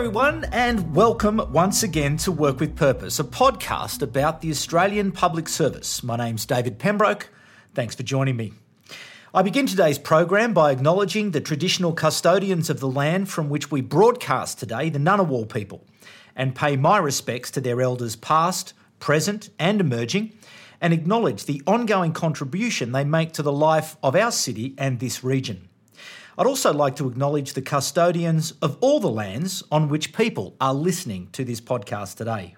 everyone, and welcome once again to Work with Purpose, a podcast about the Australian Public Service. My name's David Pembroke. Thanks for joining me. I begin today's program by acknowledging the traditional custodians of the land from which we broadcast today, the Ngunnawal people, and pay my respects to their elders past, present, and emerging, and acknowledge the ongoing contribution they make to the life of our city and this region. I'd also like to acknowledge the custodians of all the lands on which people are listening to this podcast today.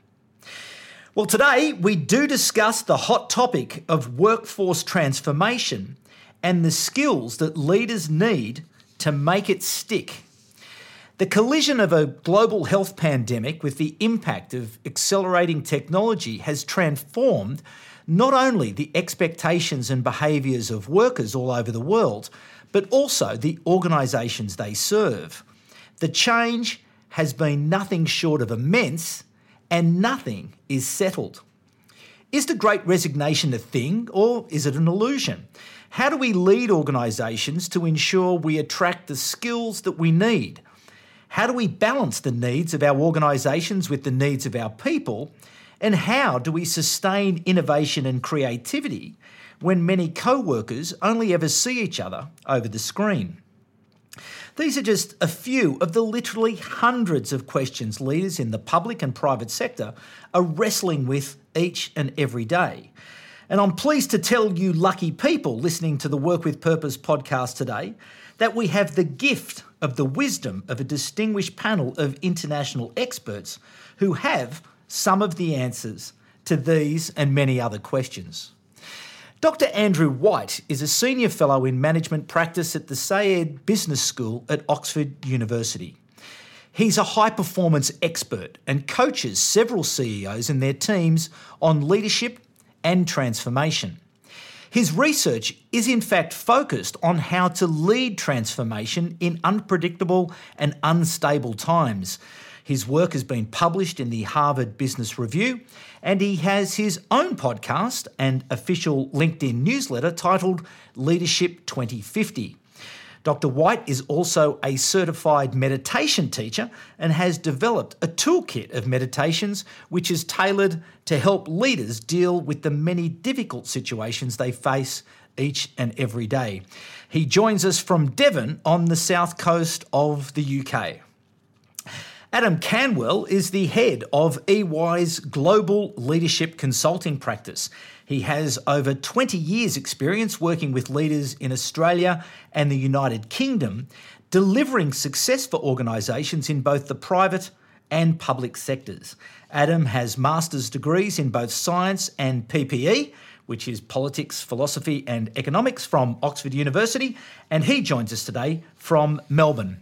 Well, today we do discuss the hot topic of workforce transformation and the skills that leaders need to make it stick. The collision of a global health pandemic with the impact of accelerating technology has transformed not only the expectations and behaviours of workers all over the world, but also the organisations they serve. The change has been nothing short of immense, and nothing is settled. Is the great resignation a thing, or is it an illusion? How do we lead organisations to ensure we attract the skills that we need? How do we balance the needs of our organisations with the needs of our people? And how do we sustain innovation and creativity when many co workers only ever see each other over the screen. These are just a few of the literally hundreds of questions leaders in the public and private sector are wrestling with each and every day. And I'm pleased to tell you, lucky people listening to the Work with Purpose podcast today, that we have the gift of the wisdom of a distinguished panel of international experts who have some of the answers to these and many other questions. Dr. Andrew White is a senior fellow in management practice at the Saïd Business School at Oxford University. He's a high performance expert and coaches several CEOs and their teams on leadership and transformation. His research is in fact focused on how to lead transformation in unpredictable and unstable times. His work has been published in the Harvard Business Review and he has his own podcast and official LinkedIn newsletter titled Leadership 2050. Dr. White is also a certified meditation teacher and has developed a toolkit of meditations which is tailored to help leaders deal with the many difficult situations they face each and every day. He joins us from Devon on the south coast of the UK. Adam Canwell is the head of EY's global leadership consulting practice. He has over 20 years' experience working with leaders in Australia and the United Kingdom, delivering success for organisations in both the private and public sectors. Adam has master's degrees in both science and PPE, which is politics, philosophy, and economics from Oxford University, and he joins us today from Melbourne.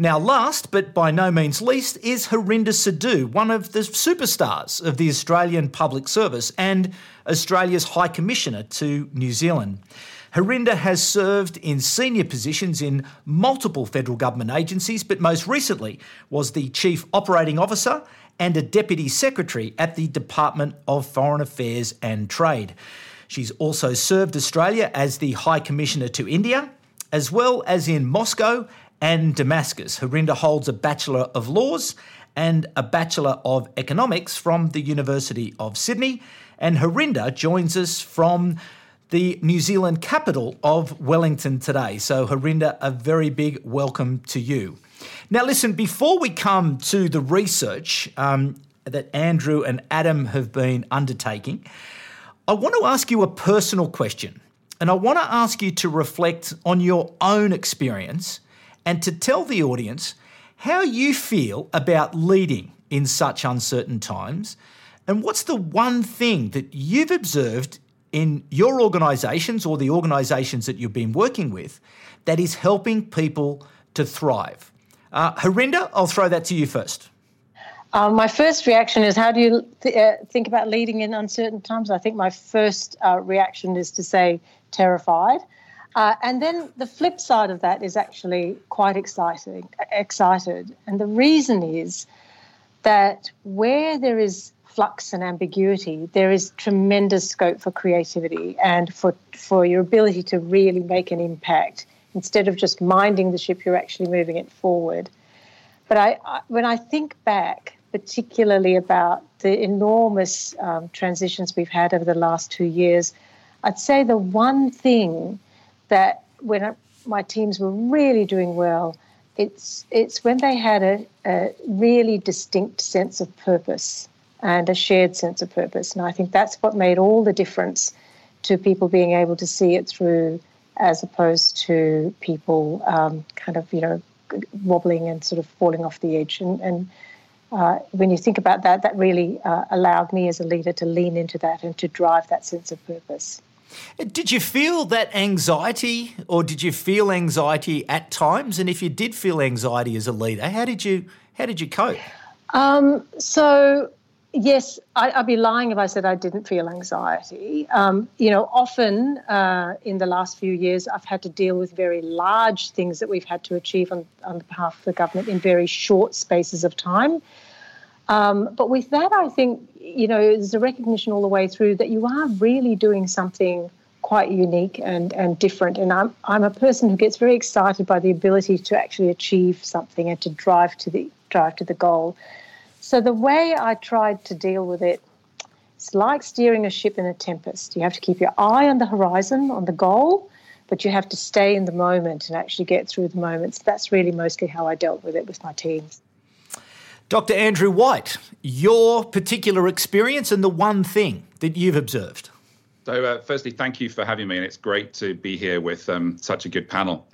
Now, last but by no means least is Harinder Sidhu, one of the superstars of the Australian Public Service and Australia's High Commissioner to New Zealand. Harinder has served in senior positions in multiple federal government agencies, but most recently was the Chief Operating Officer and a Deputy Secretary at the Department of Foreign Affairs and Trade. She's also served Australia as the High Commissioner to India, as well as in Moscow and Damascus. Harinder holds a Bachelor of Laws and a Bachelor of Economics from the University of Sydney. And Harinder joins us from the New Zealand capital of Wellington today. So, Harinder, a very big welcome to you. Now, listen, before we come to the research um, that Andrew and Adam have been undertaking, I want to ask you a personal question. And I want to ask you to reflect on your own experience and to tell the audience how you feel about leading in such uncertain times and what's the one thing that you've observed in your organisations or the organisations that you've been working with that is helping people to thrive. Uh, Harinder, I'll throw that to you first. Um, my first reaction is how do you th- uh, think about leading in uncertain times? I think my first uh, reaction is to say terrified. Uh, and then the flip side of that is actually quite exciting, excited. And the reason is that where there is flux and ambiguity, there is tremendous scope for creativity and for, for your ability to really make an impact instead of just minding the ship, you're actually moving it forward. But I, I, when I think back, particularly about the enormous um, transitions we've had over the last two years, I'd say the one thing that when my teams were really doing well, it's it's when they had a, a really distinct sense of purpose and a shared sense of purpose. And I think that's what made all the difference to people being able to see it through as opposed to people um, kind of, you know, wobbling and sort of falling off the edge. And, and uh, when you think about that, that really uh, allowed me as a leader to lean into that and to drive that sense of purpose. Did you feel that anxiety, or did you feel anxiety at times? And if you did feel anxiety as a leader, how did you how did you cope? Um, so Yes, I, would be lying if I said I didn't feel anxiety. Um, you know, often uh, in the last few years, I've had to deal with very large things that we've had to achieve on, on behalf of the government in very short spaces of time. Um, but with that, I think, you know, there's a recognition all the way through that you are really doing something quite unique and, and different. And I'm, I'm a person who gets very excited by the ability to actually achieve something and to drive to the drive to the goal. So the way I tried to deal with it, it's like steering a ship in a tempest. You have to keep your eye on the horizon, on the goal, but you have to stay in the moment and actually get through the moments. That's really mostly how I dealt with it with my teams. Dr. Andrew White, your particular experience and the one thing that you've observed. So, uh, firstly, thank you for having me, and it's great to be here with um, such a good panel.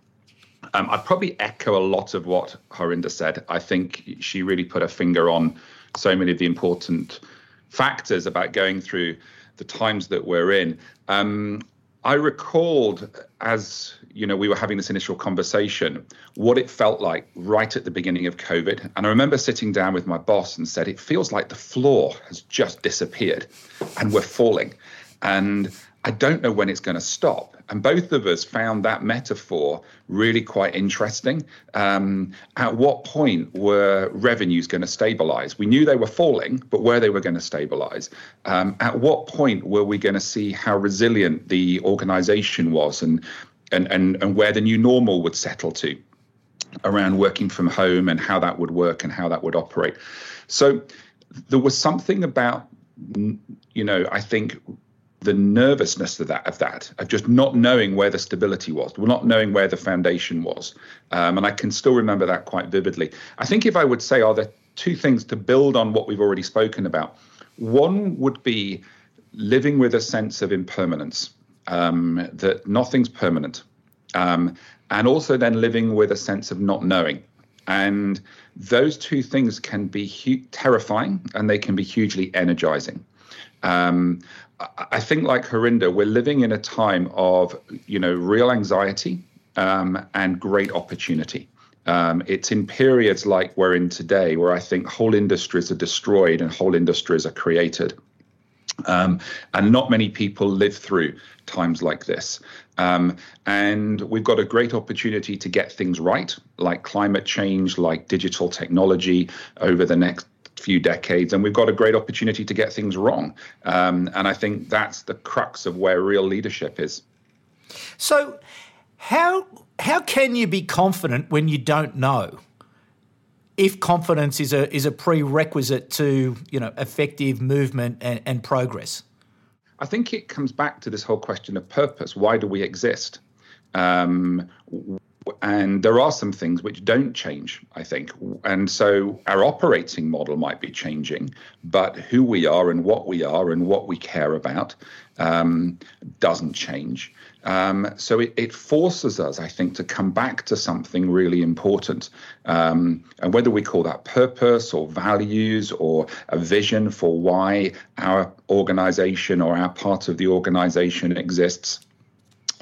Um, I'd probably echo a lot of what Harinder said. I think she really put a finger on so many of the important factors about going through the times that we're in. Um, I recalled as you know we were having this initial conversation what it felt like right at the beginning of COVID, and I remember sitting down with my boss and said it feels like the floor has just disappeared, and we're falling, and I don't know when it's going to stop. And both of us found that metaphor really quite interesting. Um, at what point were revenues going to stabilize? We knew they were falling, but where they were going to stabilize. Um, at what point were we going to see how resilient the organization was and, and, and, and where the new normal would settle to around working from home and how that would work and how that would operate? So there was something about you know, I think the nervousness of that of that of just not knowing where the stability was not knowing where the foundation was. Um, and i can still remember that quite vividly. I think if i would say are there two things to build on what we've already spoken about? One would be living with a sense of impermanence um, that nothing's permanent. Um, and also then living with a sense of not knowing and those two things can be hu- terrifying and they can be hugely energizing um, I think, like Harinder, we're living in a time of, you know, real anxiety um, and great opportunity. Um, it's in periods like we're in today where I think whole industries are destroyed and whole industries are created. Um, and not many people live through times like this. Um, and we've got a great opportunity to get things right, like climate change, like digital technology over the next few decades, and we've got a great opportunity to get things wrong. Um, and I think that's the crux of where real leadership is. So, how how can you be confident when you don't know? If confidence is a is a prerequisite to you know effective movement and, and progress. I think it comes back to this whole question of purpose. Why do we exist? Um, and there are some things which don't change, I think. And so our operating model might be changing, but who we are and what we are and what we care about um, doesn't change. Um, so it, it, forces us, I think, to come back to something really important. Um, and whether we call that purpose or values or a vision for why our organization or our part of the organization exists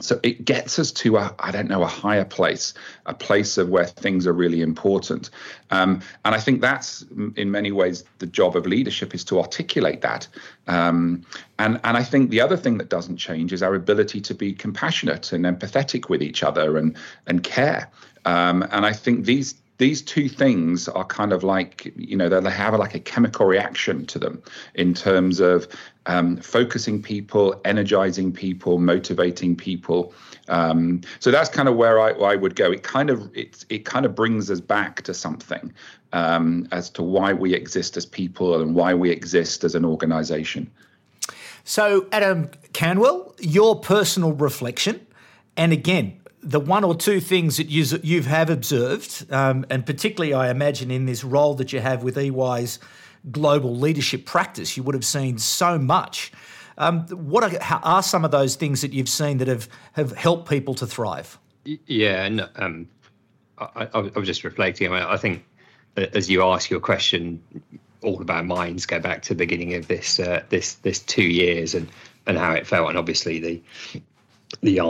so it gets us to a i don't know a higher place a place of where things are really important. Um, and i think that's in many ways the job of leadership is to articulate that. Um, and and i think the other thing that doesn't change is our ability to be compassionate and empathetic with each other and and care. Um, and i think these these two things are kind of like you know they have like a chemical reaction to them in terms of um, focusing people, energizing people, motivating people. Um, so that's kind of where I, I, would go. It kind of it it kind of brings us back to something um, as to why we exist as people and why we exist as an organization. So, Adam Canwell, your personal reflection, and again, the one or two things that you have observed, um, and particularly, I imagine, in this role that you have with EY's global leadership practice, you would have seen so much. Um, what are, are, some of those things that you've seen that have, have helped people to thrive? Yeah, and um, I, I, I, was just reflecting. I, mean, I think as you ask your question, all of our minds go back to the beginning of this uh, this this two years and and how it felt. And obviously the the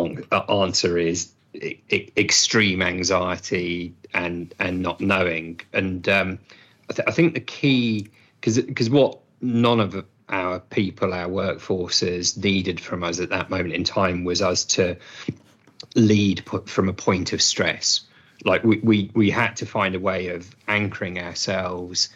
answer is extreme anxiety and and not knowing. And um, I, th- I think the key because because what none of our people, our workforces needed from us at that moment in time was us to lead from a point of stress like we, we we had to find a way of anchoring ourselves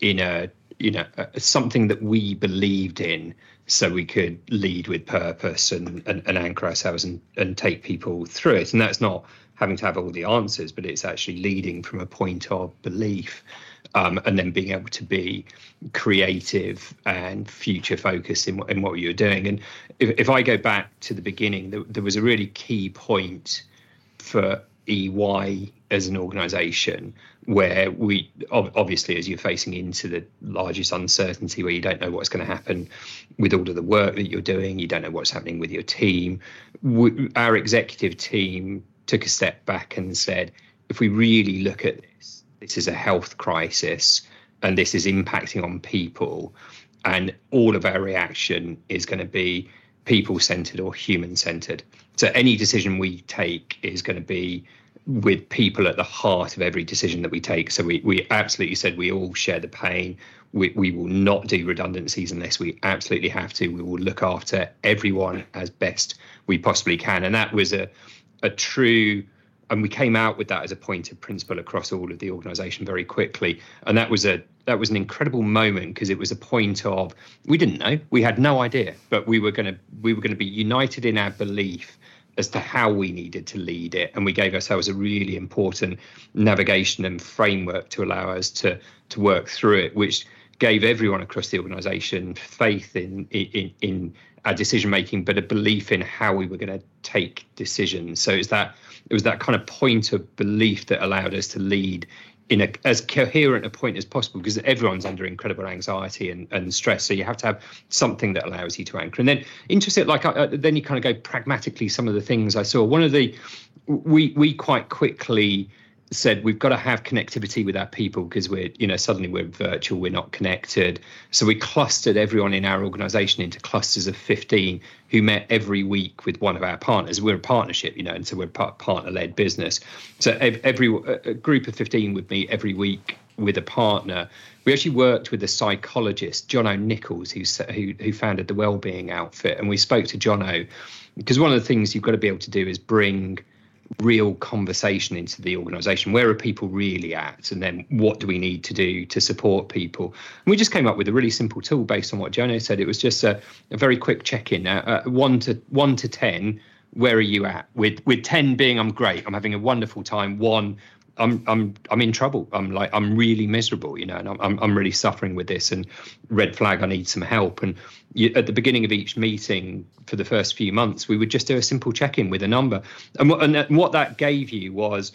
in a you know something that we believed in so we could lead with purpose and, and, and anchor ourselves and, and take people through it. And that's not having to have all the answers but it's actually leading from a point of belief um, and then being able to be creative and future focused in, in what you're doing. And if, if i go back to the beginning there, there was a really key point for EY as an organization where we obviously as you're facing into the largest uncertainty where you don't know what's going to happen with all of the work that you're doing you don't know what's happening with your team our executive team took a step back and said if we really look at this this is a health crisis and this is impacting on people and all of our reaction is going to be people centered or human centered so any decision we take is going to be with people at the heart of every decision that we take. So we, we absolutely said we all share the pain. We, we will not do redundancies unless we absolutely have to. We will look after everyone as best we possibly can. And that was a, a true, and we came out with that as a point of principle across all of the organization very quickly. And that was a that was an incredible moment because it was a point of we didn't know we had no idea but we were to we were going to be united in our belief as to how we needed to lead it and we gave ourselves a really important navigation and framework to allow us to to work through it which gave everyone across the organization faith in in in our decision making but a belief in how we were going to take decisions. So it's that it was that kind of point of belief that allowed us to lead in a, as coherent a point as possible because everyone's under incredible anxiety and, and stress. So you have to have something that allows you to anchor. And then interested, like uh, then you kind of go pragmatically. Some of the things I saw. One of the we we quite quickly said we've got to have connectivity with our people because we're you know suddenly we're virtual we're not connected. So we clustered everyone in our organization into clusters of 15 who met every week with one of our partners. We're a partnership you know and so we're partner led business. So every a group of 15 would meet every week with a partner. We actually worked with a psychologist jono nichols who, who, who founded the wellbeing outfit and we spoke to jono because one of the things you've got to be able to do is bring real conversation into the organization. Where are people really at? And then what do we need to do to support people? And we just came up with a really simple tool based on what jono said. It was just a, a very quick check-in. Uh, uh, one to one to ten where are you at? With with 10 being i'm great. I'm having a wonderful time. One I'm I'm I'm in trouble. I'm like I'm really miserable, you know, and I'm I'm really suffering with this. And red flag, I need some help. And you, at the beginning of each meeting for the first few months, we would just do a simple check in with a number. And what and what that gave you was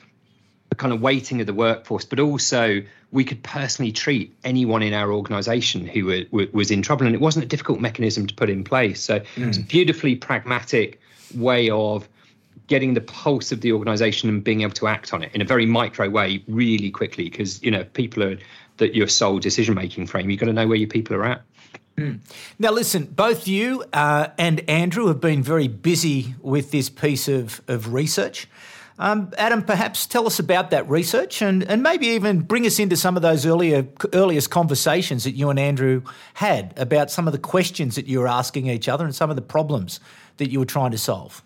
a kind of weighting of the workforce, but also we could personally treat anyone in our organisation who were, were, was in trouble, and it wasn't a difficult mechanism to put in place. So mm. it's a beautifully pragmatic way of getting the pulse of the organization and being able to act on it in a very micro way really quickly because you know people are that your sole decision making frame you've got to know where your people are at mm. Now, listen, both you uh, and Andrew have been very busy with this piece of, of research. Um, Adam, perhaps tell us about that research and, and maybe even bring us into some of those earlier earliest conversations that you and Andrew had about some of the questions that you were asking each other and some of the problems that you were trying to solve.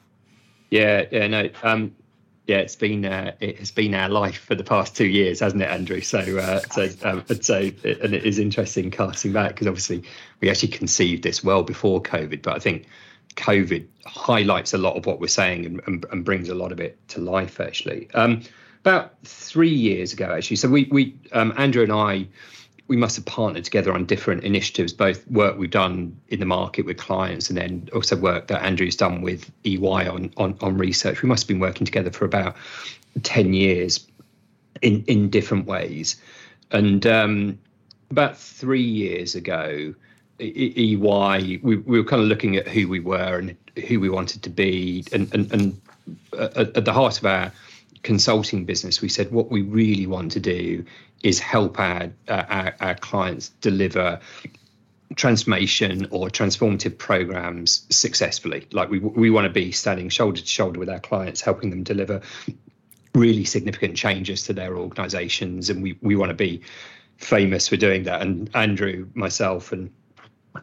Yeah, yeah, no. Um, yeah, it's been uh, it has been our life for the past two years, hasn't it, Andrew? So uh, so um, so it, and it is interesting casting back because obviously we actually conceived this well before COVID, but I think COVID highlights a lot of what we're saying and, and, and brings a lot of it to life actually. Um, about three years ago, actually, so we we um, Andrew and I we must have partnered together on different initiatives, both work we've done in the market with clients and then also work that Andrew's done with EY on, on, on research. We must have been working together for about 10 years in, in different ways. And um, about three years ago, EY, we, we were kind of looking at who we were and who we wanted to be. And, and, and at, at the heart of our consulting business, we said what we really want to do is help our, uh, our, our clients deliver transformation or transformative programs successfully. Like we we want to be standing shoulder to shoulder with our clients, helping them deliver really significant changes to their organizations, and we we want to be famous for doing that. And Andrew, myself, and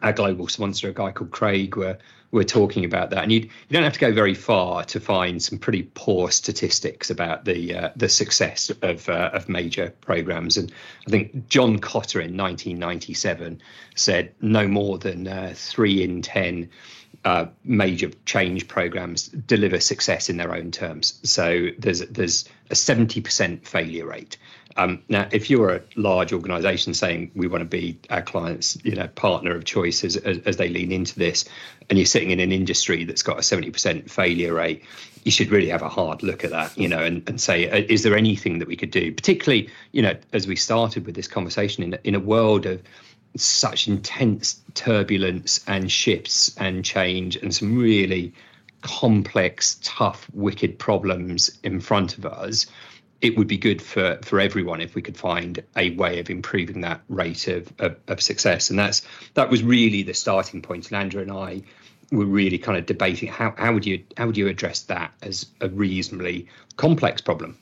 our global sponsor, a guy called Craig, were we're talking about that. And you you don't have to go very far to find some pretty poor statistics about the uh, the success of uh, of major programs. And I think John Kotter in 1997 said no more than uh, three in ten. Uh, major change programs deliver success in their own terms. So there's there's a 70% failure rate. Um, now, if you're a large organisation saying we want to be our clients, you know, partner of choice as, as, as, they lean into this, and you're sitting in an industry that's got a 70% failure rate, you should really have a hard look at that, you know, and, and say, uh, is there anything that we could do? Particularly, you know, as we started with this conversation in in a world of such intense turbulence and shifts and change and some really complex, tough, wicked problems in front of us it would be good for for everyone if we could find a way of improving that rate of, of, of success. And that's that was really the starting point. And Andrew and I were really kind of debating how, how would you how would you address that as a reasonably complex problem.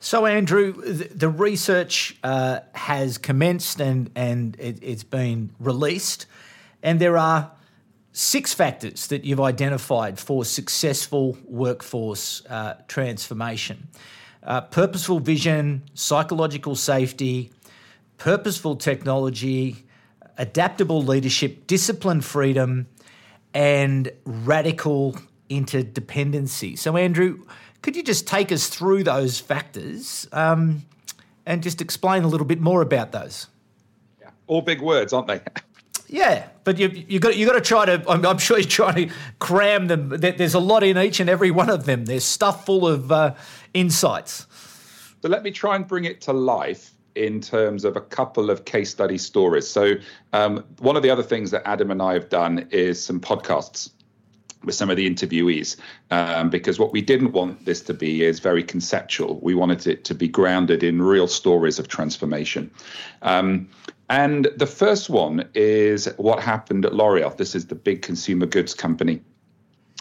So, Andrew, the research uh, has commenced and and it, has been released, and there are six factors that you've identified for successful workforce uh, transformation uh, purposeful vision, psychological safety, purposeful technology, adaptable leadership, disciplined freedom, and radical interdependency. So, Andrew, could you just take us through those factors um, and just explain a little bit more about those? Yeah. All big words, aren't they? Yeah, but you you got you got to try to. I'm, I'm, sure you're trying to cram them. There's a lot in each and every one of them. There's stuff full of uh, insights. So let me try and bring it to life in terms of a couple of case study stories. So um, one of the other things that Adam and I have done is some podcasts with some of the interviewees um, because what we didn't want this to be is very conceptual. We wanted it to be grounded in real stories of transformation. Um, and the first one is what happened at L'Oreal. This is the big consumer goods company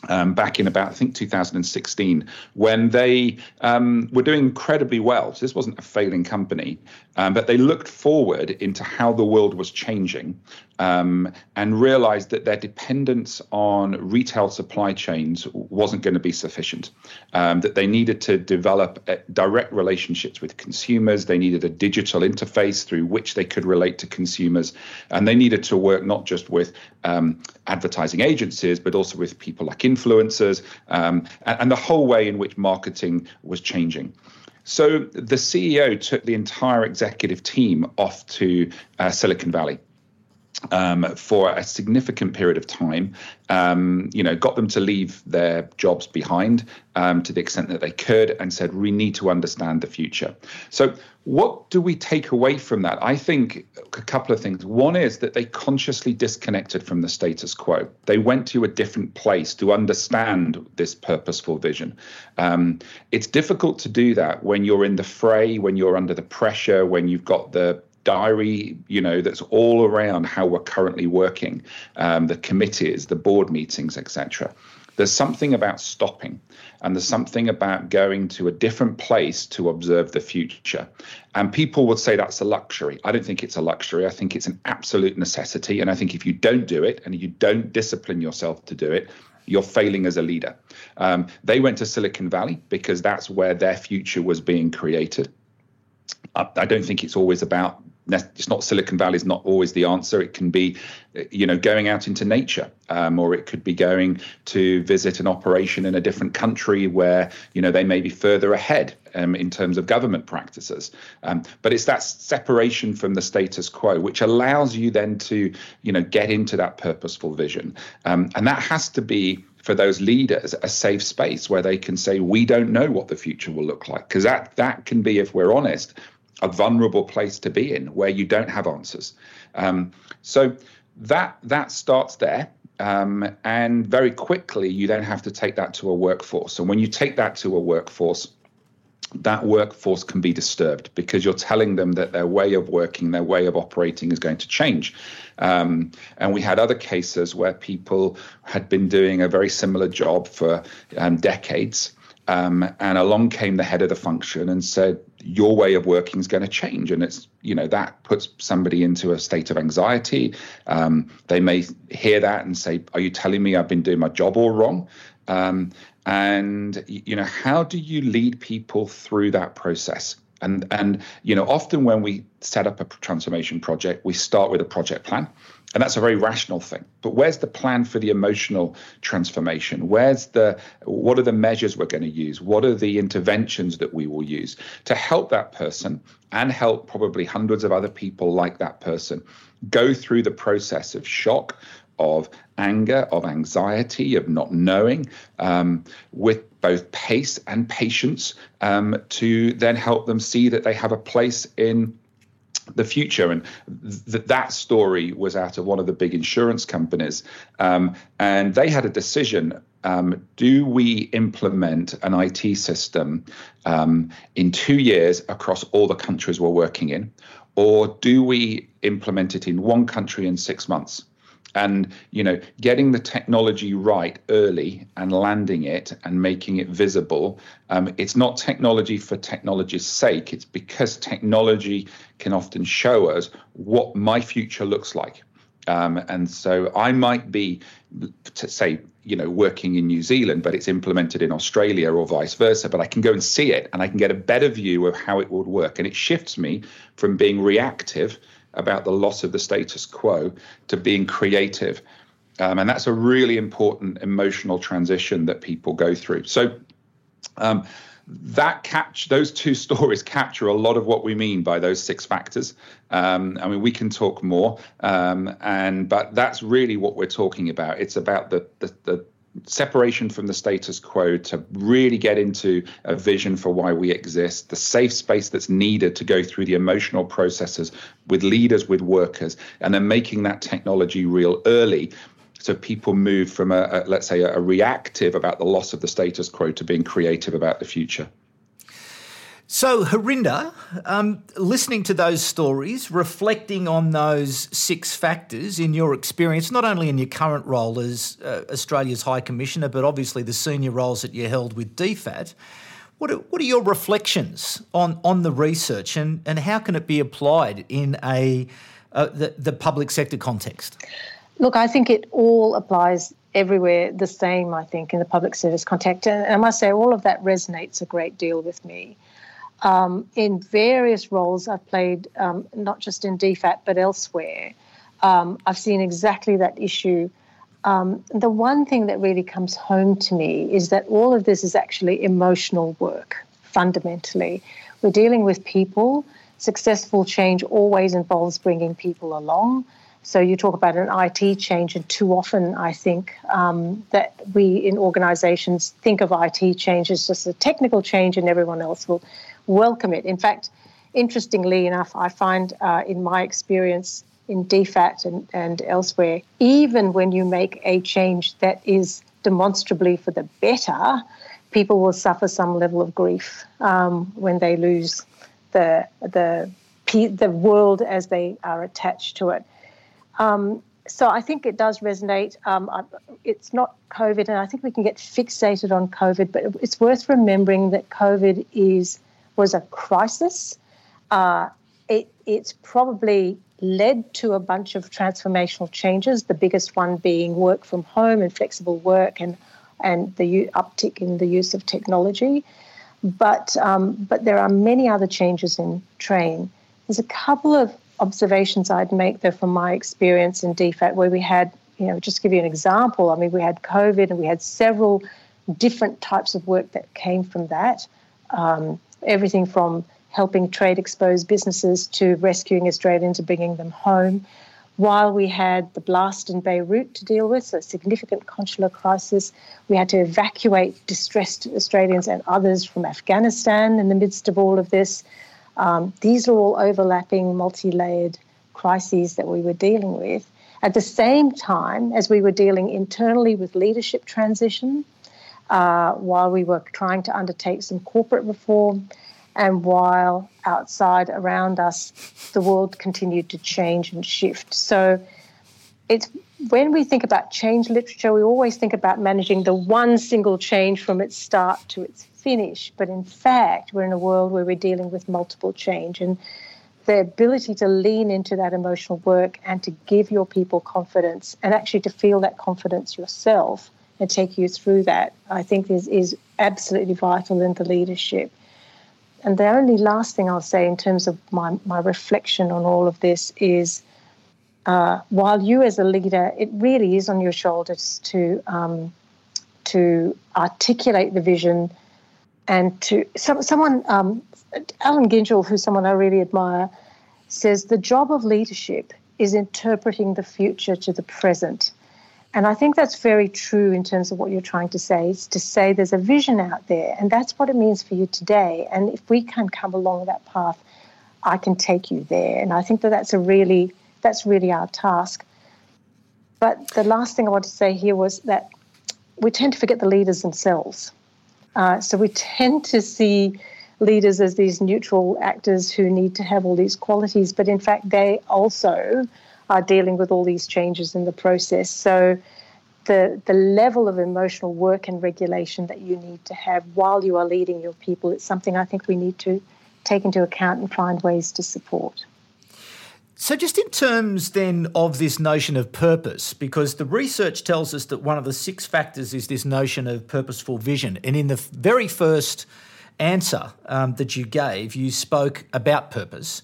um, back in about I think 2016 when they um, were doing incredibly well. So this wasn't a failing company, um, but they looked forward into how the world was changing um, and realized that their dependence on retail supply chains wasn't going to be sufficient. Um, that they needed to develop uh, direct relationships with consumers. They needed a digital interface through which they could relate to consumers, and they needed to work not just with um, advertising agencies but also with people like influencers um, and, and the whole way in which marketing was changing. So the CEO took the entire executive team off to uh, Silicon Valley um, for a significant period of time. Um, you know, got them to leave their jobs behind um, to the extent that they could, and said, "We need to understand the future." So, what do we take away from that? I think a couple of things. One is that they consciously disconnected from the status quo. They went to a different place to understand this purposeful vision. Um, it's difficult to do that when you're in the fray, when you're under the pressure, when you've got the diary, you know, that's all around how we're currently working, um, the committees, the board meetings, etc. There's something about stopping, and there's something about going to a different place to observe the future. And people would say that's a luxury. I don't think it's a luxury. I think it's an absolute necessity. And I think if you don't do it and you don't discipline yourself to do it, you're failing as a leader. Um, they went to Silicon Valley because that's where their future was being created. I, I don't think it's always about it's not Silicon Valley is not always the answer. It can be, you know, going out into nature, um, or it could be going to visit an operation in a different country where you know they may be further ahead um, in terms of government practices. Um, but it's that separation from the status quo which allows you then to, you know, get into that purposeful vision, um, and that has to be for those leaders a safe space where they can say we don't know what the future will look like because that that can be if we're honest a vulnerable place to be in where you don't have answers. Um, so that that starts there. Um, and very quickly, you then have to take that to a workforce. And when you take that to a workforce, that workforce can be disturbed because you're telling them that their way of working, their way of operating is going to change. Um, and we had other cases where people had been doing a very similar job for um, decades. Um, and along came the head of the function and said, Your way of working is going to change. And it's, you know, that puts somebody into a state of anxiety. Um, they may hear that and say, Are you telling me I've been doing my job all wrong? Um, and, you know, how do you lead people through that process? And, and, you know, often when we set up a transformation project, we start with a project plan. And that's a very rational thing. But where's the plan for the emotional transformation? Where's the what are the measures we're going to use? What are the interventions that we will use to help that person and help probably hundreds of other people like that person go through the process of shock, of anger, of anxiety, of not knowing, um, with both pace and patience um, to then help them see that they have a place in the future. And th- that story was out of one of the big insurance companies. Um, and they had a decision um, do we implement an IT system um, in two years across all the countries we're working in? Or do we implement it in one country in six months? And you know getting the technology right early and landing it and making it visible um, it's not technology for technology's sake. It's because technology can often show us what my future looks like. Um, and so i might be to say you know working in new zealand but it's implemented in australia or vice versa but i can go and see it and i can get a better view of how it would work. And it shifts me from being reactive about the loss of the status quo to being creative. Um, and that's a really important emotional transition that people go through. So um, that catch those two stories capture a lot of what we mean by those six factors. Um, I mean, we can talk more, um, and but that's really what we're talking about. It's about the the, the separation from the status quo to really get into a vision for why we exist, the safe space that's needed to go through the emotional processes with leaders, with workers, and then making that technology real early. So people move from a, a let's say a, a reactive about the loss of the status quo to being creative about the future. So, Harinder, um, listening to those stories, reflecting on those six factors in your experience, not only in your current role as uh, Australia's High Commissioner, but obviously the senior roles that you held with DFAT, what are, what are your reflections on, on the research and, and how can it be applied in a uh, the, the public sector context? Look, I think it all applies everywhere the same, I think, in the public service context. And I must say, all of that resonates a great deal with me um, in various roles I've played, um, not just in DFAT but elsewhere. Um, I've seen exactly that issue. Um, the one thing that really comes home to me is that all of this is actually emotional work, fundamentally. We're dealing with people. Successful change always involves bringing people along. So you talk about an IT change, and too often I think um, that we in organisations think of IT change as just a technical change, and everyone else will welcome it. In fact, interestingly enough, I find uh, in my experience in DFAT and, and elsewhere, even when you make a change that is demonstrably for the better, people will suffer some level of grief um, when they lose the the the world as they are attached to it. Um, so I think it does resonate. Um, it's not COVID, and I think we can get fixated on COVID, but it's worth remembering that COVID is was a crisis. Uh, it, it's probably led to a bunch of transformational changes. The biggest one being work from home and flexible work, and and the uptick in the use of technology. But um, but there are many other changes in train. There's a couple of observations I'd make though from my experience in DFAT where we had, you know, just give you an example, I mean, we had COVID and we had several different types of work that came from that. Um, everything from helping trade exposed businesses to rescuing Australians and bringing them home. While we had the blast in Beirut to deal with, so a significant consular crisis, we had to evacuate distressed Australians and others from Afghanistan in the midst of all of this. Um, these are all overlapping, multi layered crises that we were dealing with. At the same time as we were dealing internally with leadership transition, uh, while we were trying to undertake some corporate reform, and while outside around us, the world continued to change and shift. So it's when we think about change literature, we always think about managing the one single change from its start to its finish. But in fact, we're in a world where we're dealing with multiple change. And the ability to lean into that emotional work and to give your people confidence and actually to feel that confidence yourself and take you through that, I think is, is absolutely vital in the leadership. And the only last thing I'll say in terms of my, my reflection on all of this is uh, while you as a leader, it really is on your shoulders to um, to articulate the vision and to some, someone um, Allan Gyngell, who's someone I really admire, says the job of leadership is interpreting the future to the present. And I think that's very true in terms of what you're trying to say, is to say there's a vision out there, and that's what it means for you today. And if we can come along that path, I can take you there. And I think that that's a really that's really our task. But the last thing I want to say here was that we tend to forget the leaders themselves. Uh, so we tend to see leaders as these neutral actors who need to have all these qualities, but in fact, they also are dealing with all these changes in the process. So the, the level of emotional work and regulation that you need to have while you are leading your people, it's something I think we need to take into account and find ways to support. So, just in terms then of this notion of purpose, because the research tells us that one of the six factors is this notion of purposeful vision. And in the very first answer um, that you gave, you spoke about purpose.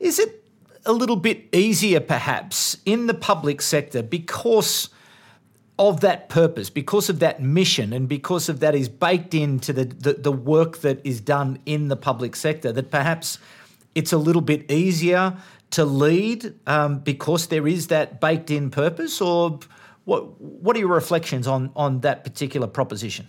Is it a little bit easier, perhaps, in the public sector because of that purpose, because of that mission, and because of that is baked into the, the, the work that is done in the public sector, that perhaps it's a little bit easier to lead um, because there is that baked in purpose, or what? What are your reflections on on that particular proposition?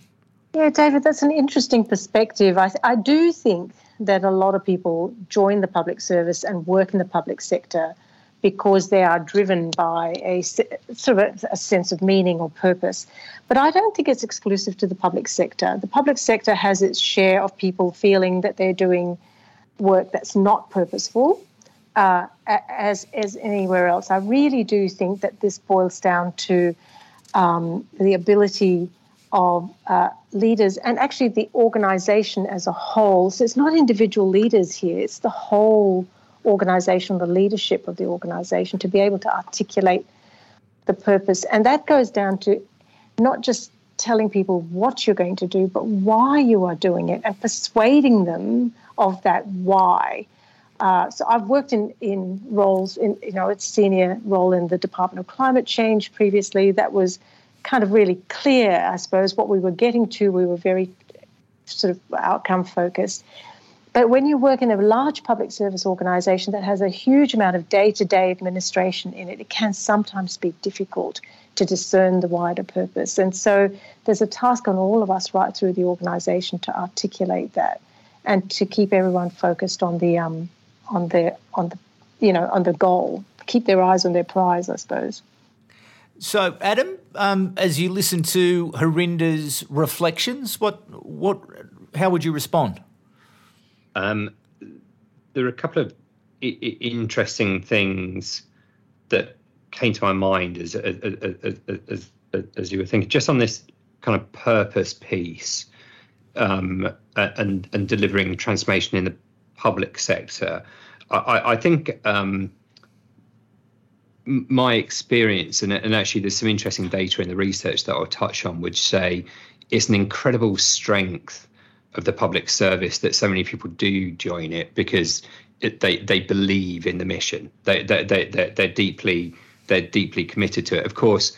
Yeah, David, that's an interesting perspective. I, I do think that a lot of people join the public service and work in the public sector because they are driven by a sort of a, sense of meaning or purpose. But I don't think it's exclusive to the public sector. The public sector has its share of people feeling that they're doing work that's not purposeful uh, as as anywhere else. I really do think that this boils down to um, the ability of uh, leaders and actually the organization as a whole. So it's not individual leaders here; it's the whole organization, the leadership of the organization, to be able to articulate the purpose, and that goes down to not just telling people what you're going to do, but why you are doing it, and persuading them of that why. Uh, so I've worked in, in roles in you know it's senior role in the Department of Climate Change previously. That was kind of really clear, I suppose, what we were getting to. We were very sort of outcome focused. But when you work in a large public service organization that has a huge amount of day to day administration in it, it can sometimes be difficult to discern the wider purpose. And so there's a task on all of us right through the organization to articulate that and to keep everyone focused on the um, on the on the you know on the goal. Keep their eyes on their prize, I suppose. So, Adam, um, as you listen to Harinder's reflections, what what how would you respond? Um, there are a couple of I- I interesting things that came to my mind as as, as, as, as you were thinking, just on this kind of purpose piece um, and and delivering transformation in the public sector. I, I think um, my experience, and, and actually there's some interesting data in the research that I'll touch on, would say it's an incredible strength of the public service that so many people do join it because it, they they believe in the mission. They they they they're, they're deeply they're deeply committed to it. Of course,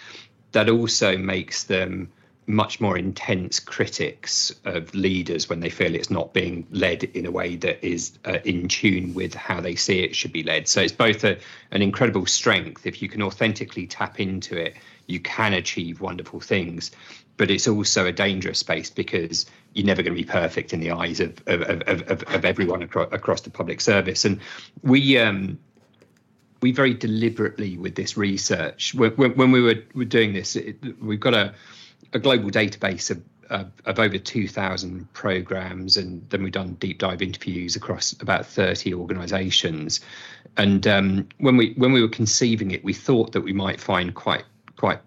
that also makes them much more intense critics of leaders when they feel it's not being led in a way that is uh, in tune with how they see it should be led. So it's both a, an incredible strength. If you can authentically tap into it, you can achieve wonderful things. But it's also a dangerous space because you're never going to be perfect in the eyes of of, of, of, of everyone across, across the public service. And we um, we very deliberately with this research when, when we were, were doing this, it, we've got a a global database of, of, of over 2,000 programs, and then we've done deep dive interviews across about 30 organisations. And um, when we when we were conceiving it, we thought that we might find quite quite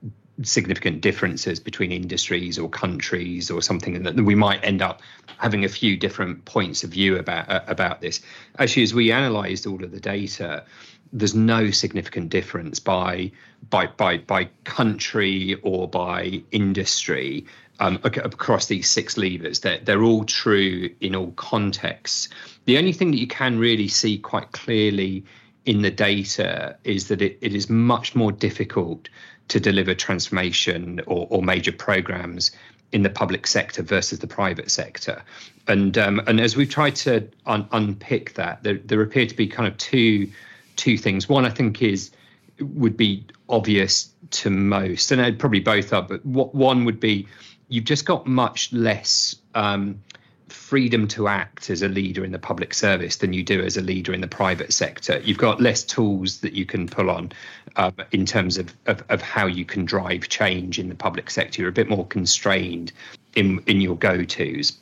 significant differences between industries or countries or something and that we might end up having a few different points of view about uh, about this actually as we analyzed all of the data there's no significant difference by by by by country or by industry um, across these six levers. They're, they're all true in all contexts. The only thing that you can really see quite clearly in the data is that it, it is much more difficult to deliver transformation or, or major programs in the public sector versus the private sector. And um, and as we've tried to un- unpick that, there, there appear to be kind of two two things. One, I think, is would be obvious to most, and probably both are. But what one would be, you've just got much less um, freedom to act as a leader in the public service than you do as a leader in the private sector. You've got less tools that you can pull on um, in terms of, of, of how you can drive change in the public sector. You're a bit more constrained in in your go tos.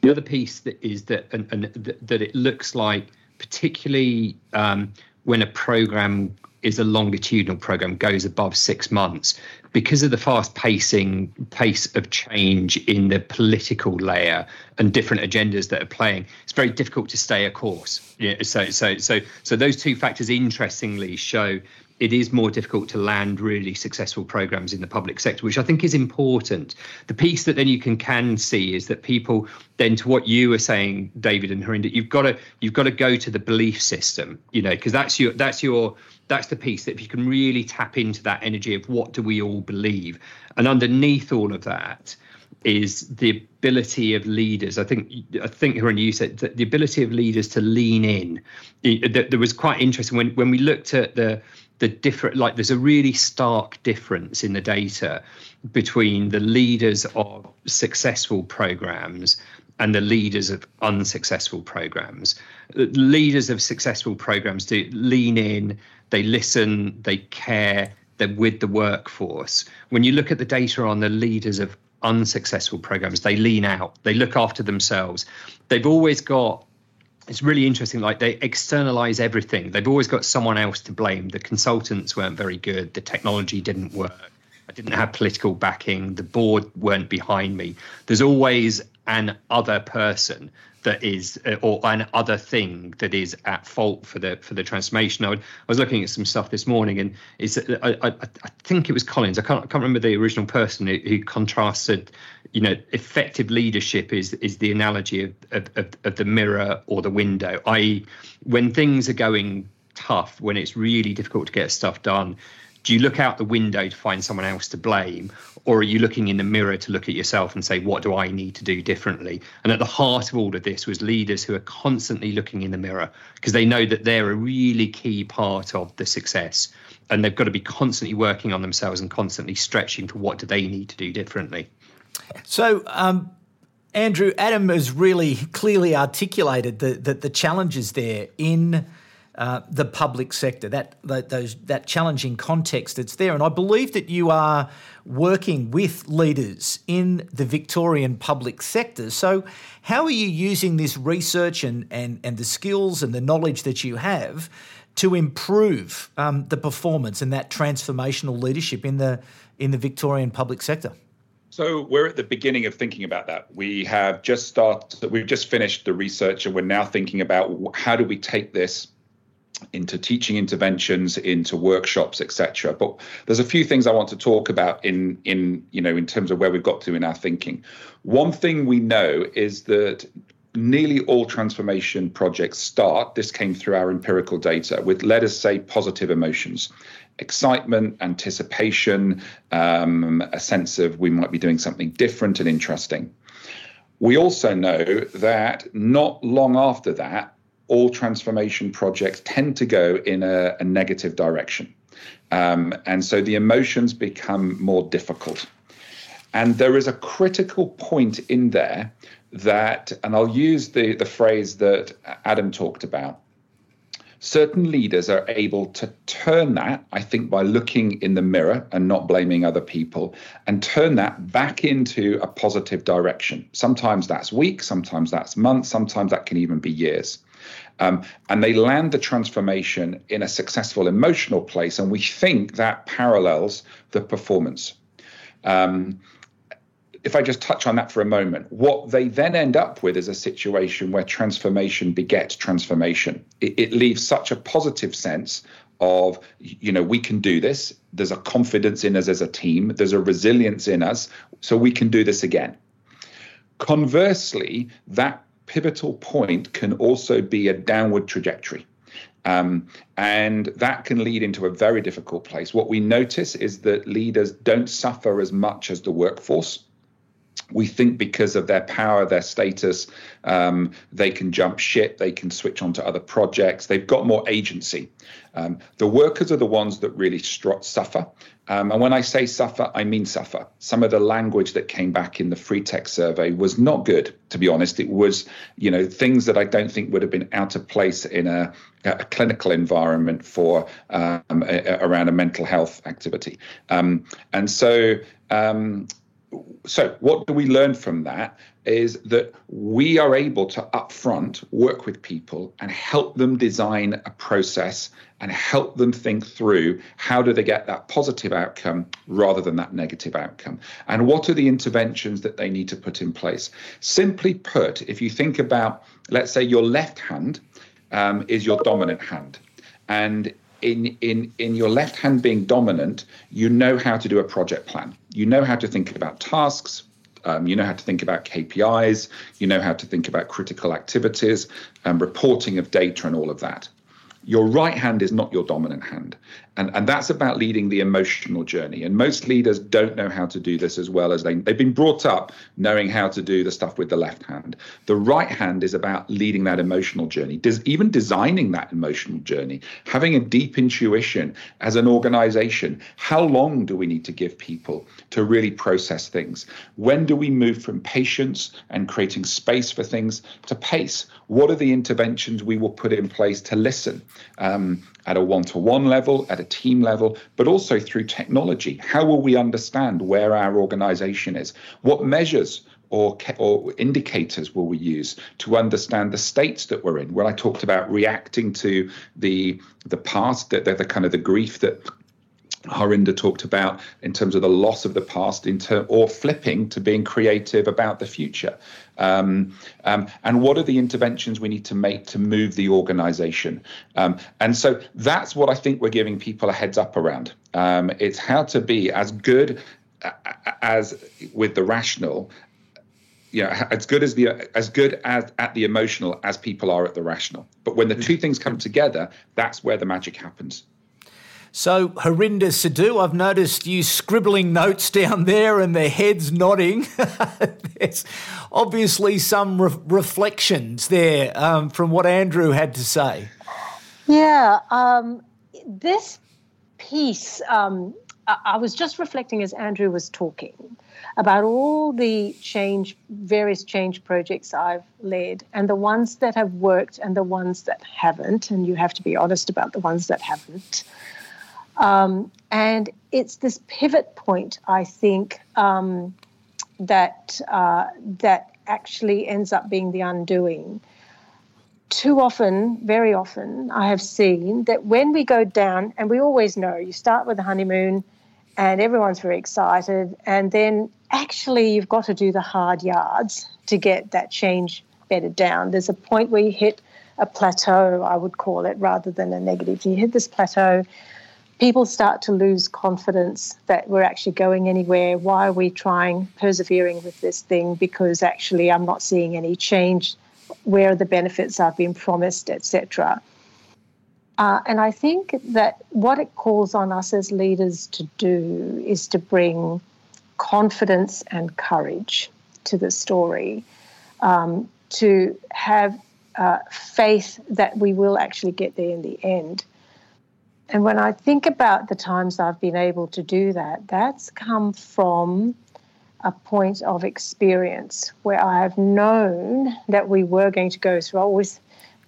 The other piece that is that and, and that it looks like particularly um, when a program is a longitudinal program goes above six months because of the fast pacing pace of change in the political layer and different agendas that are playing it's very difficult to stay a course. Yeah so so so so those two factors interestingly show it is more difficult to land really successful programs in the public sector, which I think is important. The piece that then you can can see is that people then to what you were saying, David and Harinder, you've got to you've got to go to the belief system, you know, because that's your that's your that's the piece that if you can really tap into that energy of what do we all believe, and underneath all of that is the ability of leaders. I think I think Harinder, you said that the ability of leaders to lean in. There was quite interesting when when we looked at the the different like there's a really stark difference in the data between the leaders of successful programs and the leaders of unsuccessful programs. Leaders of successful programs do lean in they listen they care they're with the workforce. When you look at the data on the leaders of unsuccessful programs they lean out they look after themselves. They've always got it's really interesting. Like they externalize everything. They've always got someone else to blame. The consultants weren't very good. The technology didn't work. I didn't have political backing. The board weren't behind me. There's always an other person that is uh, or an other thing that is at fault for the for the transformation. I, would, I was looking at some stuff this morning, and is I, I, I, think it was Collins. I can't I can't remember the original person who, who contrasted. You know, effective leadership is is the analogy of of, of, of the mirror or the window. I.e., when things are going tough, when it's really difficult to get stuff done, do you look out the window to find someone else to blame or are you looking in the mirror to look at yourself and say what do i need to do differently? And at the heart of all of this was leaders who are constantly looking in the mirror because they know that they're a really key part of the success and they've got to be constantly working on themselves and constantly stretching for what do they need to do differently. So um, andrew adam has really clearly articulated the, the, the challenges there in uh, the public sector, that, those, that challenging context that's there. And I believe that you are working with leaders in the Victorian public sector. So, how are you using this research and, and, and the skills and the knowledge that you have to improve um, the performance and that transformational leadership in the in the Victorian public sector? So we're at the beginning of thinking about that. We have just started. We've just finished the research, and we're now thinking about how do we take this into teaching interventions, into workshops, etc. But there's a few things I want to talk about in in you know in terms of where we've got to in our thinking. One thing we know is that nearly all transformation projects start, this came through our empirical data, with, let us say, positive emotions excitement, anticipation, um, a sense of we might be doing something different and interesting. We also know that not long after that, all transformation projects tend to go in a, a negative direction. Um, and so the emotions become more difficult. And there is a critical point in there that, and I'll use the, the phrase that Adam talked about. Certain leaders are able to turn that, I think, by looking in the mirror and not blaming other people, and turn that back into a positive direction. Sometimes that's weeks, sometimes that's months, sometimes that can even be years. Um, and they land the transformation in a successful emotional place, and we think that parallels the performance. Um, if I just touch on that for a moment, what they then end up with is a situation where transformation begets transformation. It, it, leaves such a positive sense of, you know, we can do this. There's a confidence in us as a team, there's a resilience in us, so we can do this again. Conversely, that pivotal point can also be a downward trajectory. Um, and that can lead into a very difficult place. What we notice is that leaders don't suffer as much as the workforce we think because of their power, their status, um, they can jump ship, they can switch on to other projects, they've got more agency. Um, the workers are the ones that really str- suffer. Um, and when I say suffer, I mean suffer. Some of the language that came back in the free tech survey was not good, to be honest. It was, you know, things that I don't think would have been out of place in a, a clinical environment for um, a, around a mental health activity. Um, and so, um, so what do we learn from that is that we are able to upfront work with people and help them design a process and help them think through how do they get that positive outcome rather than that negative outcome. And what are the interventions that they need to put in place? Simply put if you think about let's say your left hand um, is your dominant hand. And in in in your left hand being dominant, you know how to do a project plan. You know how to think about tasks. Um, you know how to think about KPIs. You know how to think about critical activities and reporting of data and all of that. Your right hand is not your dominant hand. And, and that's about leading the emotional journey. And most leaders don't know how to do this as well as they, they've been brought up knowing how to do the stuff with the left hand. The right hand is about leading that emotional journey, Des, even designing that emotional journey, having a deep intuition as an organization. How long do we need to give people to really process things? When do we move from patience and creating space for things to pace? What are the interventions we will put in place to listen? Um, at a one to one level, at a team level, but also through technology. How will we understand where our organization is? What measures or, or indicators will we use to understand the states that we're in? Well, I talked about reacting to the the past, the, the, the kind of the grief that Harinder talked about in terms of the loss of the past, in ter- or flipping to being creative about the future. Um, um, and what are the interventions we need to make to move the organization? Um, and so that's what I think we're giving people a heads up around. Um, it's how to be as good as with the rational you know as good as the as good as at the emotional as people are at the rational but when the two things come together that's where the magic happens so, Harinder Sidhu, I've noticed you scribbling notes down there and their heads nodding. There's obviously some re- reflections there um, from what Andrew had to say. Yeah, um, this piece, um, I-, I was just reflecting as Andrew was talking about all the change, various change projects I've led, and the ones that have worked and the ones that haven't. And you have to be honest about the ones that haven't. Um, and it's this pivot point, I think, um, that uh, that actually ends up being the undoing. too often, very often, I have seen that when we go down, and we always know you start with the honeymoon and everyone's very excited, and then actually you've got to do the hard yards to get that change bedded down. There's a point where you hit a plateau, I would call it, rather than a negative. You hit this plateau, people start to lose confidence that we're actually going anywhere. Why are we trying, persevering with this thing? Because actually, I'm not seeing any change. Where are the benefits I've been promised, etc. Uh, and I think that what it calls on us as leaders to do is to bring confidence and courage to the story, um, to have uh, faith that we will actually get there in the end. And when I think about the times I've been able to do that, that's come from a point of experience where I have known that we were going to go through. I Always,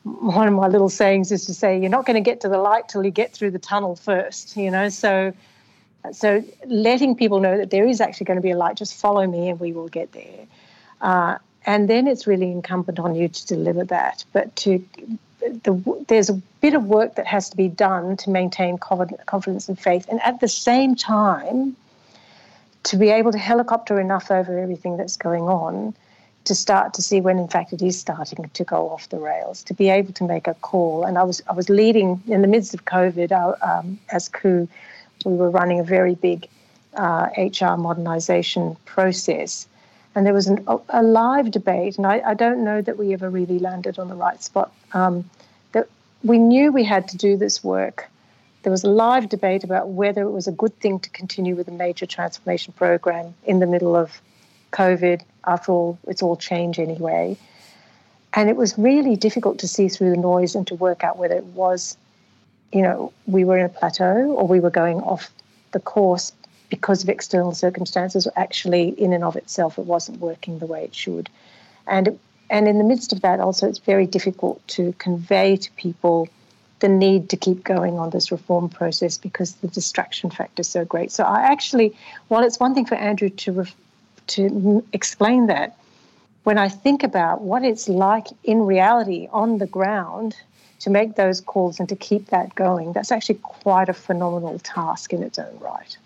one of my little sayings is to say, "You're not going to get to the light till you get through the tunnel first. You know, so so letting people know that there is actually going to be a light. Just follow me, and we will get there. Uh, and then it's really incumbent on you to deliver that. But to the, there's a bit of work that has to be done to maintain confidence and faith, and at the same time, to be able to helicopter enough over everything that's going on to start to see when in fact it is starting to go off the rails to be able to make a call. And i was i was leading in the midst of covid um, as coup we were running a very big uh, hr modernization process and there was an, a live debate, and I, I, don't know that we ever really landed on the right spot. Um, that we knew we had to do this work. There was a live debate about whether it was a good thing to continue with a major transformation program in the middle of COVID. After all, it's all change anyway. And it was really difficult to see through the noise and to work out whether it was, you know, we were in a plateau or we were going off the course because of external circumstances, actually, in and of itself, it wasn't working the way it should. And, and in the midst of that, also, it's very difficult to convey to people the need to keep going on this reform process because the distraction factor is so great. So I actually, while it's one thing for Andrew to ref, to explain that, when I think about what it's like in reality on the ground to make those calls and to keep that going, that's actually quite a phenomenal task in its own right.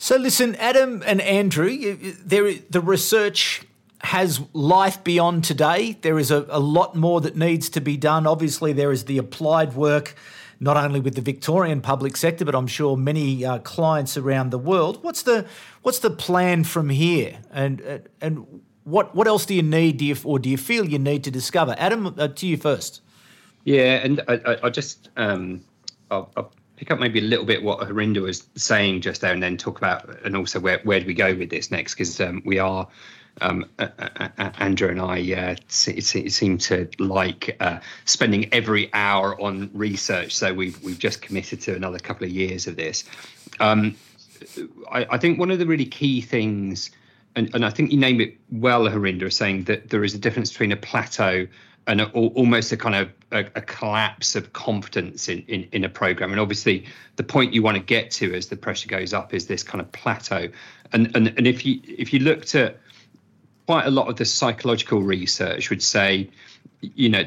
So, listen, Adam and Andrew, there, the research has life beyond today. There is a, a lot more that needs to be done. Obviously, there is the applied work, not only with the Victorian public sector, but I'm sure many uh, clients around the world. What's the what's the plan from here? And and what what else do you need? Do you, or do you feel you need to discover? Adam, uh, to you first. Yeah, and I, I, I just um, I'll, I'll pick up maybe a little bit what Harinder was saying just there, and then talk about and also where where do we go with this next? Because um, we are. Um, uh, uh, Andrew and I uh, seem to like uh, spending every hour on research, so we've we've just committed to another couple of years of this. Um, I, I, think one of the really key things, and, and I think you name it well, Harinder, saying that there is a difference between a plateau and a, almost a kind of a, a collapse of confidence in, in, in a program. And obviously, the point you want to get to as the pressure goes up is this kind of plateau. And and and if you if you looked at quite a lot of the psychological research would say, you know,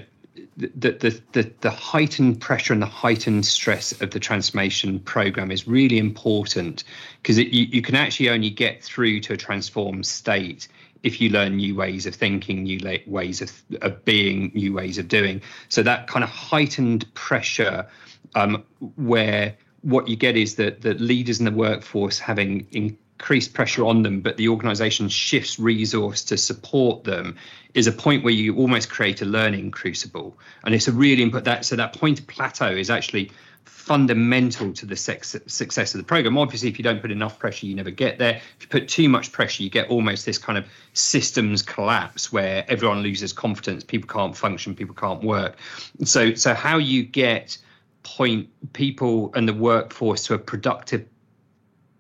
the, the, the, the heightened pressure and the heightened stress of the transformation program is really important because you, you can actually only get through to a transformed state if you learn new ways of thinking, new ways of, of being, new ways of doing. So that kind of heightened pressure, um, where what you get is that the leaders in the workforce having increased pressure on them, but the organisation shifts resource to support them, is a point where you almost create a learning crucible. And it's a really important that so that point of plateau is actually fundamental to the success of the program. Obviously, if you don't put enough pressure, you never get there. If you put too much pressure, you get almost this kind of systems collapse where everyone loses confidence, people can't function, people can't work. So, so how you get point people and the workforce to a productive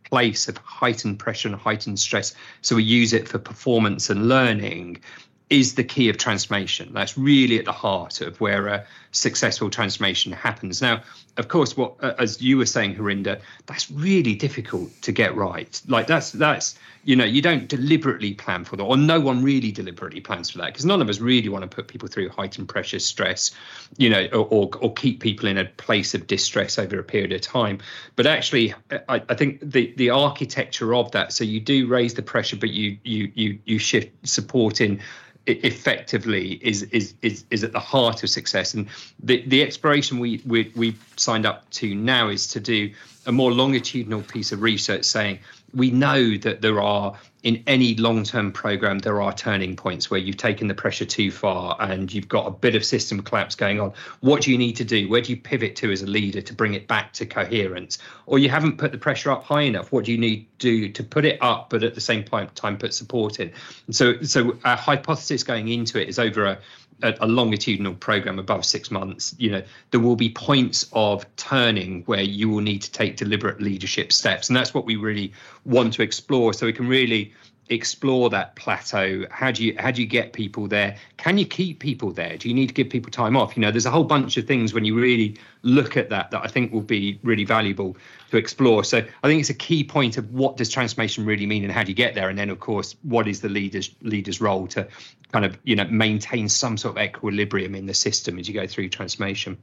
place of heightened pressure and heightened stress, so we use it for performance and learning, is the key of transformation. That's really at the heart of where a successful transformation happens. Now, of course, what uh, as you were saying, Harinder, that's really difficult to get right. Like that's that's you know you don't deliberately plan for that, or no one really deliberately plans for that because none of us really want to put people through heightened pressure, stress, you know, or, or, or keep people in a place of distress over a period of time. But actually, I, I think the the architecture of that. So you do raise the pressure, but you you you you shift support in effectively is is is is at the heart of success and the the exploration we we we signed up to now is to do a more longitudinal piece of research saying we know that there are in any long-term program there are turning points where you've taken the pressure too far and you've got a bit of system collapse going on. What do you need to do? Where do you pivot to as a leader to bring it back to coherence? Or you haven't put the pressure up high enough. What do you need to do to put it up but at the same time put support in? And so so our hypothesis going into it is over a a, a, longitudinal program above six months, you know, there will be points of turning where you will need to take deliberate leadership steps. And that's what we really want to explore. So we can really explore that plateau. How do you how do you get people there? Can you keep people there? Do you need to give people time off? You know there's a whole bunch of things when you really look at that that i think will be really valuable to explore. So i think it's a key point of what does transformation really mean and how do you get there? And then of course what is the leader's leader's role to kind of you know maintain some sort of equilibrium in the system as you go through transformation?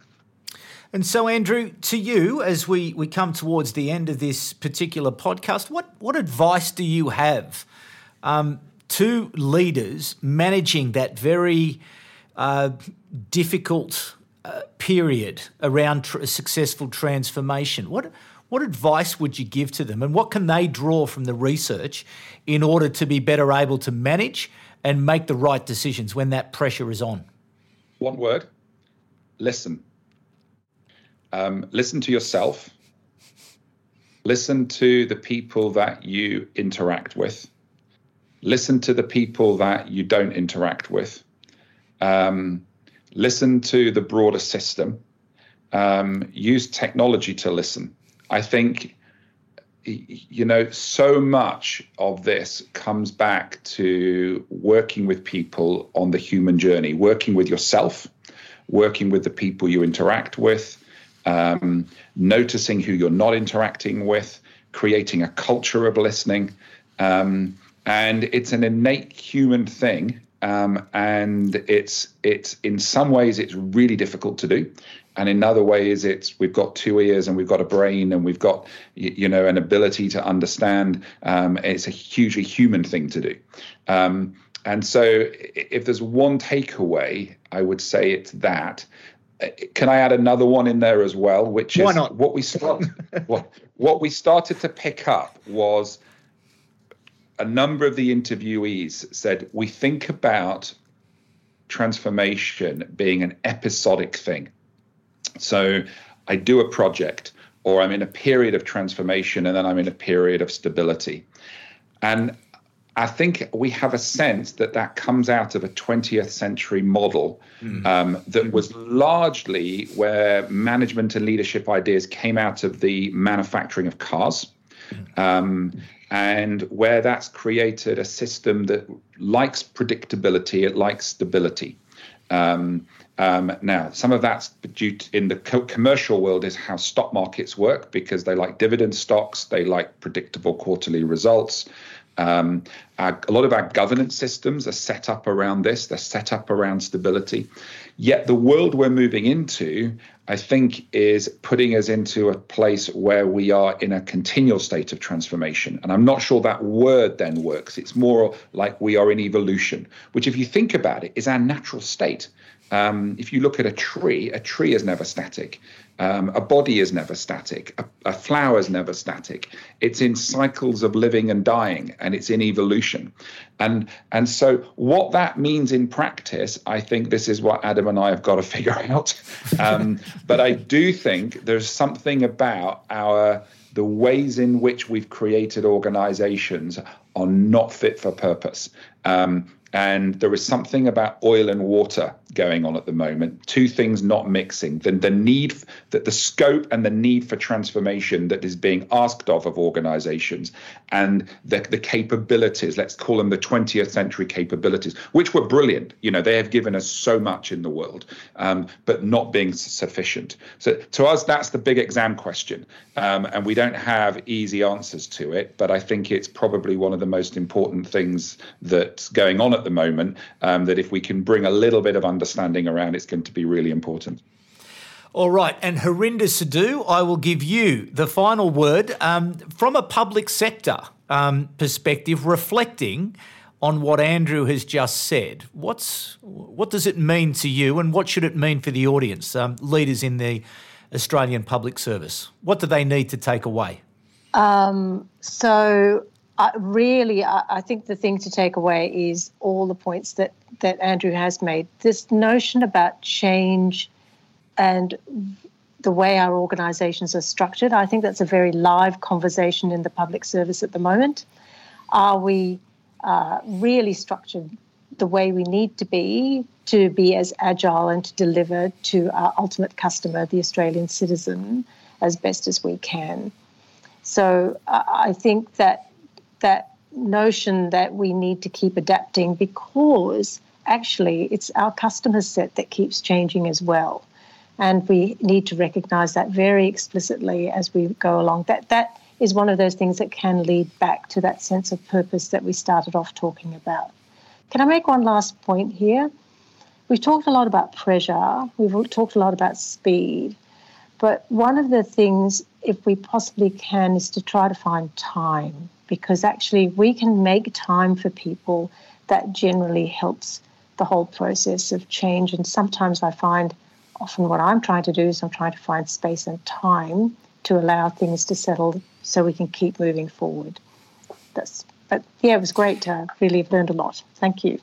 And so, Andrew, to you, as we, we come towards the end of this particular podcast, what, what advice do you have um, to leaders managing that very uh, difficult uh, period around tr- successful transformation. What what advice would you give to them, and what can they draw from the research in order to be better able to manage and make the right decisions when that pressure is on? One word: listen. Um, listen to yourself. Listen to the people that you interact with listen to the people that you don't interact with, um, listen to the broader system, um, use technology to listen. I think, you know, so much of this comes back to working with people on the human journey, working with yourself, working with the people you interact with, um, noticing who you're not interacting with, creating a culture of listening. Um, and it's an innate human thing. Um, and it's it's in some ways it's really difficult to do, and in other ways it's we've got two ears and we've got a brain and we've got you know an ability to understand. Um, it's a hugely human thing to do. Um, and so, if there's one takeaway, I would say it's that. Can I add another one in there as well? Which is Why not? what we start, what, what we started to pick up was a number of the interviewees said we think about transformation being an episodic thing. So I do a project or I'm in a period of transformation and then I'm in a period of stability. And I think we have a sense that that comes out of a 20th century model mm. um, that was largely where management and leadership ideas came out of the manufacturing of cars. Hmm. Um, and where that's created a system that likes predictability, it likes stability. Um, um, now, some of that's due to, in the co- commercial world is how stock markets work because they like dividend stocks, they like predictable quarterly results. Um, our, a lot of our governance systems are set up around this, they're set up around stability. Yet the world we're moving into, I think, is putting us into a place where we are in a continual state of transformation. And I'm not sure that word then works. It's more like we are in evolution, which, if you think about it, is our natural state. Um, if you look at a tree, a tree is never static. Um, a body is never static. A, a flower is never static. It's in cycles of living and dying, and it's in evolution. And and so what that means in practice, I think this is what Adam and I have got to figure out. Um, but I do think there's something about our the ways in which we've created organizations are not fit for purpose. Um, and there is something about oil and water going on at the moment two things not mixing the, the need that the scope and the need for transformation that is being asked of of organizations and the, the capabilities let's call them the 20th century capabilities which were brilliant. You know they have given us so much in the world um, but not being sufficient. So to us that's the big exam question um, and we don't have easy answers to it but i think it's probably one of the most important things that's going on at the moment um, that if we can bring a little bit of understanding around, it's going to be really important. All right, and Harinder Sidhu, I will give you the final word um, from a public sector um, perspective, reflecting on what Andrew has just said. What's what does it mean to you, and what should it mean for the audience, um, leaders in the Australian public service? What do they need to take away? Um, so I, really, I, I, think the thing to take away is all the points that, that Andrew has made. This notion about change and the way our organisations are structured, I think that's a very live conversation in the public service at the moment. Are we uh, really structured the way we need to be to be as agile and to deliver to our ultimate customer, the Australian citizen, as best as we can? So uh, I think that that notion that we need to keep adapting because actually it's our customer set that keeps changing as well. And we need to recognize that very explicitly as we go along. That that is one of those things that can lead back to that sense of purpose that we started off talking about. Can I make one last point here? We've talked a lot about pressure, we've talked a lot about speed, but one of the things, if we possibly can, is to try to find time because actually we can make time for people that generally helps the whole process of change. And sometimes I find often what I'm trying to do is I'm trying to find space and time to allow things to settle so we can keep moving forward. That's but yeah, it was great to really have learned a lot. Thank you.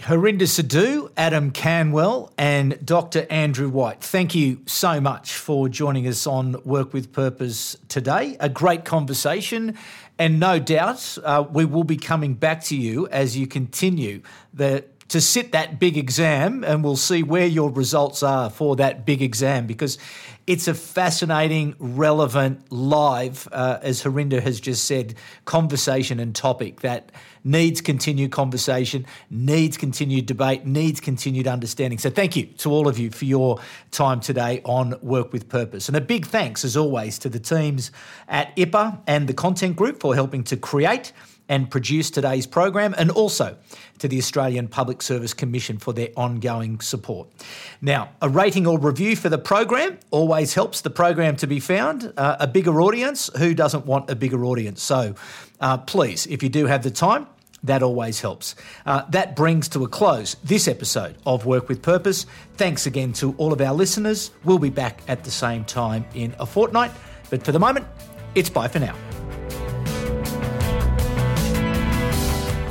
Harinder Sidhu, Adam Canwell, and Dr. Andrew White, thank you so much for joining us on Work with Purpose today. A great conversation, and no doubt uh, we will be coming back to you as you continue the to sit that big exam, and we'll see where your results are for that big exam because it's a fascinating, relevant, live, uh, as Harinder has just said, conversation and topic that needs continued conversation, needs continued debate, needs continued understanding. So, thank you to all of you for your time today on Work with Purpose. And a big thanks, as always, to the teams at IPA and the Content Group for helping to create and produce today's program, and also to the Australian Public Service Commission for their ongoing support. Now, a rating or review for the program always helps the program to be found. Uh, a bigger audience, who doesn't want a bigger audience? So uh, please, if you do have the time, that always helps. Uh, that brings to a close this episode of Work with Purpose. Thanks again to all of our listeners. We'll be back at the same time in a fortnight. But for the moment, it's bye for now.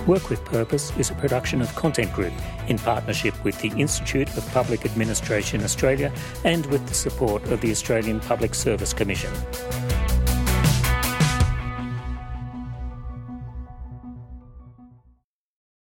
Work with Purpose is a production of Content Group in partnership with the Institute of Public Administration Australia and with the support of the Australian Public Service Commission.